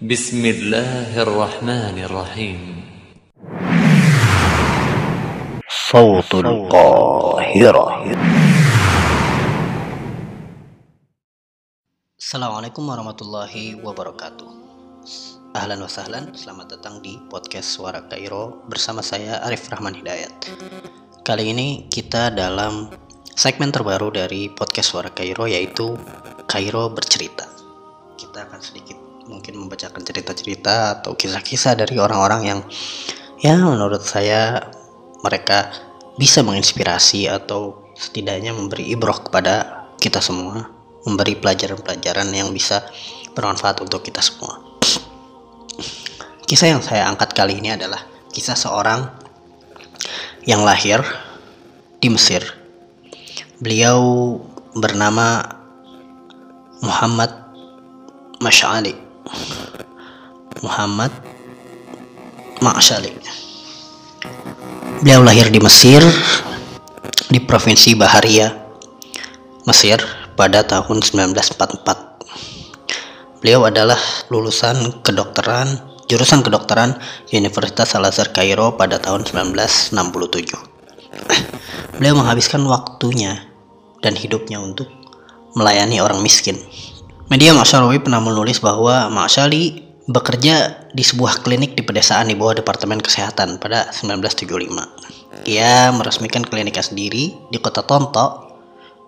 بسم الله الرحمن الرحيم صوت القاهرة Assalamualaikum warahmatullahi wabarakatuh Ahlan wa sahlan, selamat datang di podcast Suara Kairo bersama saya Arif Rahman Hidayat Kali ini kita dalam segmen terbaru dari podcast Suara Kairo yaitu Kairo Bercerita Kita akan sedikit mungkin membacakan cerita-cerita atau kisah-kisah dari orang-orang yang ya menurut saya mereka bisa menginspirasi atau setidaknya memberi ibroh kepada kita semua memberi pelajaran-pelajaran yang bisa bermanfaat untuk kita semua. Kisah yang saya angkat kali ini adalah kisah seorang yang lahir di Mesir. Beliau bernama Muhammad Mash'ali. Muhammad Mash'ali. Beliau lahir di Mesir di provinsi Baharia, Mesir pada tahun 1944. Beliau adalah lulusan kedokteran, jurusan kedokteran Universitas Al-Azhar Kairo pada tahun 1967. Beliau menghabiskan waktunya dan hidupnya untuk melayani orang miskin. Media Masyarawi pernah menulis bahwa Masyali bekerja di sebuah klinik di pedesaan di bawah Departemen Kesehatan pada 1975. Ia meresmikan kliniknya sendiri di kota Tonto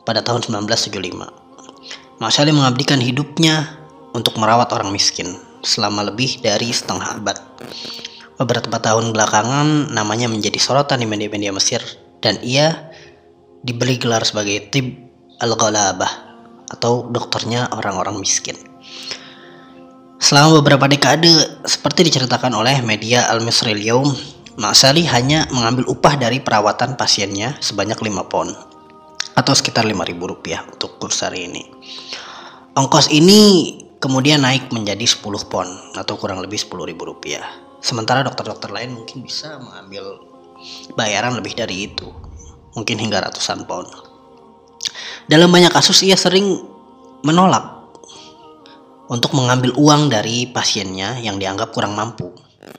pada tahun 1975. Masyali mengabdikan hidupnya untuk merawat orang miskin selama lebih dari setengah abad. Beberapa tahun belakangan namanya menjadi sorotan di media-media Mesir dan ia diberi gelar sebagai Tib Al-Ghalabah atau dokternya orang-orang miskin. Selama beberapa dekade, seperti diceritakan oleh media Al-Misri Yaum, Maksali hanya mengambil upah dari perawatan pasiennya sebanyak 5 pon atau sekitar 5.000 rupiah untuk kurs hari ini. Ongkos ini kemudian naik menjadi 10 pon atau kurang lebih 10.000 rupiah. Sementara dokter-dokter lain mungkin bisa mengambil bayaran lebih dari itu, mungkin hingga ratusan pon. Dalam banyak kasus ia sering menolak untuk mengambil uang dari pasiennya yang dianggap kurang mampu,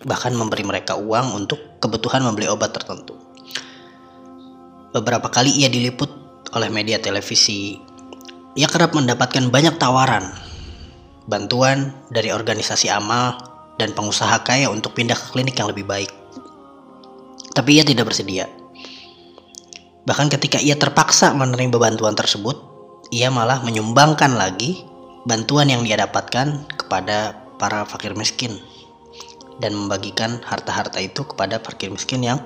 bahkan memberi mereka uang untuk kebutuhan membeli obat tertentu. Beberapa kali ia diliput oleh media televisi. Ia kerap mendapatkan banyak tawaran, bantuan dari organisasi amal dan pengusaha kaya untuk pindah ke klinik yang lebih baik. Tapi ia tidak bersedia. Bahkan ketika ia terpaksa menerima bantuan tersebut, ia malah menyumbangkan lagi bantuan yang dia dapatkan kepada para fakir miskin dan membagikan harta-harta itu kepada fakir miskin yang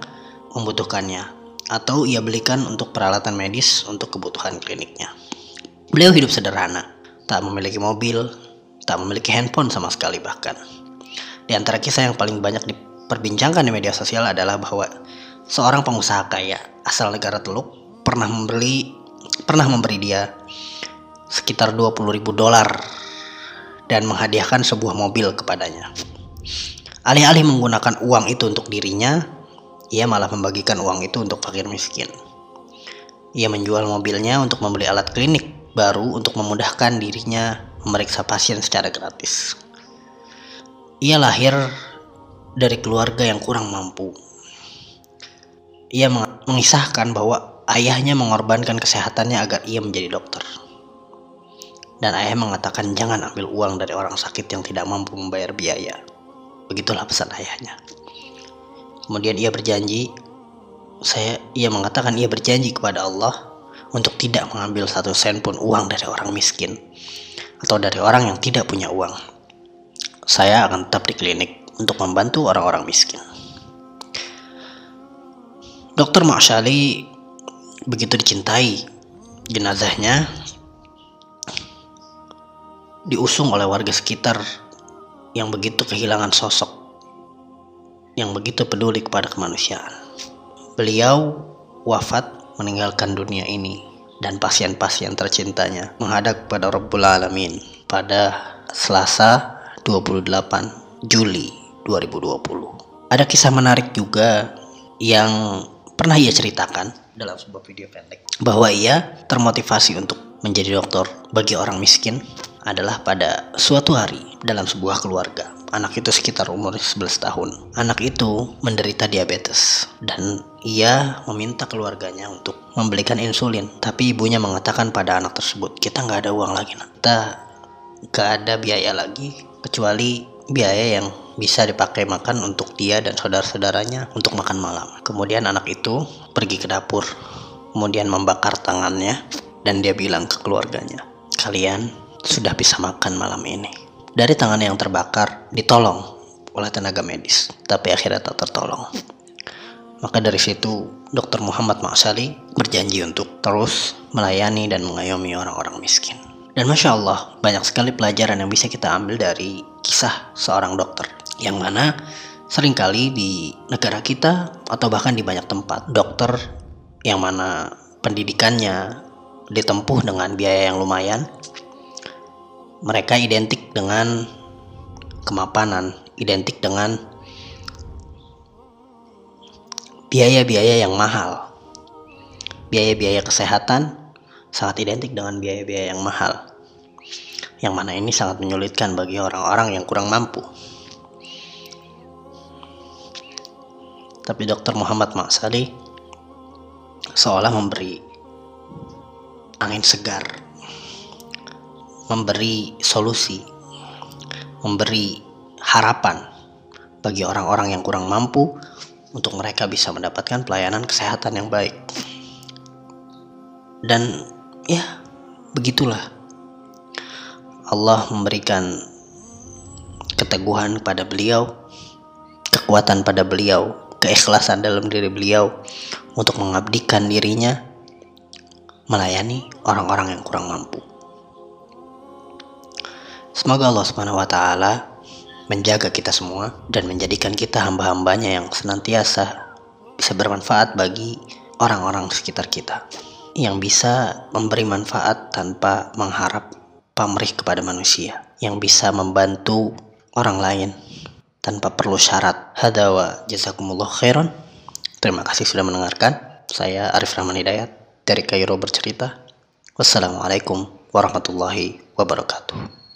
membutuhkannya atau ia belikan untuk peralatan medis untuk kebutuhan kliniknya. Beliau hidup sederhana, tak memiliki mobil, tak memiliki handphone sama sekali bahkan. Di antara kisah yang paling banyak diperbincangkan di media sosial adalah bahwa seorang pengusaha kaya asal negara Teluk pernah membeli pernah memberi dia sekitar 20 ribu dolar dan menghadiahkan sebuah mobil kepadanya. Alih-alih menggunakan uang itu untuk dirinya, ia malah membagikan uang itu untuk fakir miskin. Ia menjual mobilnya untuk membeli alat klinik baru untuk memudahkan dirinya memeriksa pasien secara gratis. Ia lahir dari keluarga yang kurang mampu. Ia mengisahkan bahwa ayahnya mengorbankan kesehatannya agar ia menjadi dokter. Dan ayah mengatakan jangan ambil uang dari orang sakit yang tidak mampu membayar biaya. Begitulah pesan ayahnya. Kemudian ia berjanji, saya ia mengatakan ia berjanji kepada Allah untuk tidak mengambil satu sen pun uang dari orang miskin atau dari orang yang tidak punya uang. Saya akan tetap di klinik untuk membantu orang-orang miskin. Dokter Ma'ashali begitu dicintai, jenazahnya diusung oleh warga sekitar yang begitu kehilangan sosok yang begitu peduli kepada kemanusiaan. Beliau wafat meninggalkan dunia ini dan pasien-pasien tercintanya menghadap kepada Rabbul Alamin pada Selasa 28 Juli 2020. Ada kisah menarik juga yang pernah ia ceritakan dalam sebuah video pendek bahwa ia termotivasi untuk menjadi dokter bagi orang miskin adalah pada suatu hari dalam sebuah keluarga. Anak itu sekitar umur 11 tahun. Anak itu menderita diabetes dan ia meminta keluarganya untuk membelikan insulin. Tapi ibunya mengatakan pada anak tersebut, kita nggak ada uang lagi. Nak. Kita nggak ada biaya lagi kecuali biaya yang bisa dipakai makan untuk dia dan saudara-saudaranya untuk makan malam. Kemudian anak itu pergi ke dapur, kemudian membakar tangannya dan dia bilang ke keluarganya, kalian sudah bisa makan malam ini. Dari tangan yang terbakar ditolong oleh tenaga medis, tapi akhirnya tak tertolong. Maka dari situ, Dr. Muhammad Ma'asali berjanji untuk terus melayani dan mengayomi orang-orang miskin. Dan Masya Allah, banyak sekali pelajaran yang bisa kita ambil dari kisah seorang dokter. Yang mana sering kali di negara kita atau bahkan di banyak tempat, dokter yang mana pendidikannya ditempuh dengan biaya yang lumayan, mereka identik dengan kemapanan, identik dengan biaya-biaya yang mahal. Biaya-biaya kesehatan sangat identik dengan biaya-biaya yang mahal. Yang mana ini sangat menyulitkan bagi orang-orang yang kurang mampu. Tapi Dr. Muhammad Maksali seolah memberi angin segar memberi solusi, memberi harapan bagi orang-orang yang kurang mampu untuk mereka bisa mendapatkan pelayanan kesehatan yang baik. Dan ya, begitulah. Allah memberikan keteguhan pada beliau, kekuatan pada beliau, keikhlasan dalam diri beliau untuk mengabdikan dirinya melayani orang-orang yang kurang mampu. Semoga Allah Subhanahu wa taala menjaga kita semua dan menjadikan kita hamba-hambanya yang senantiasa bisa bermanfaat bagi orang-orang sekitar kita yang bisa memberi manfaat tanpa mengharap pamrih kepada manusia yang bisa membantu orang lain tanpa perlu syarat. Hadawa jazakumullah khairan. Terima kasih sudah mendengarkan. Saya Arif Rahman Hidayat dari Kairo bercerita. Wassalamualaikum warahmatullahi wabarakatuh